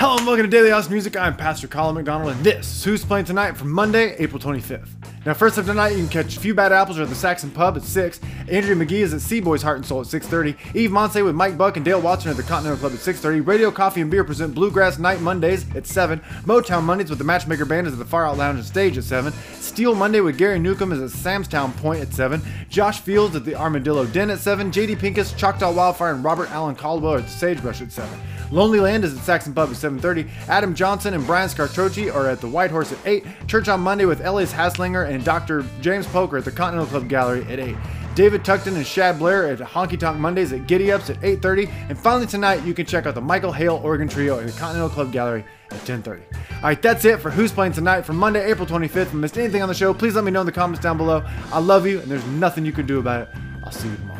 Hello and welcome to Daily House Music. I'm Pastor Colin McDonald, and this is Who's Playing Tonight for Monday, April 25th. Now, first up tonight, you can catch a few bad apples at the Saxon Pub at 6. Andrew McGee is at C-Boy's Heart and Soul at 6.30. Eve Monsees with Mike Buck and Dale Watson at the Continental Club at 6.30. Radio Coffee and Beer present Bluegrass Night Mondays at 7. Motown Mondays with the Matchmaker Band is at the Far Out Lounge and Stage at 7. Steel Monday with Gary Newcomb is at Sam's Town Point at 7. Josh Fields at the Armadillo Den at 7. JD Pincus, Choctaw Wildfire, and Robert Allen Caldwell at the Sagebrush at 7. Lonely Land is at Saxon Pub at 7.30. Adam Johnson and Brian Scartocci are at the White Horse at 8. Church on Monday with Elias Haslanger and Dr. James Polk at the Continental Club Gallery at 8. David Tuckton and Shad Blair at Honky Tonk Mondays at Giddy Ups at 8.30. And finally tonight, you can check out the Michael Hale Organ Trio at the Continental Club Gallery at 10.30. Alright, that's it for Who's Playing Tonight for Monday, April 25th. If you missed anything on the show, please let me know in the comments down below. I love you, and there's nothing you can do about it. I'll see you tomorrow.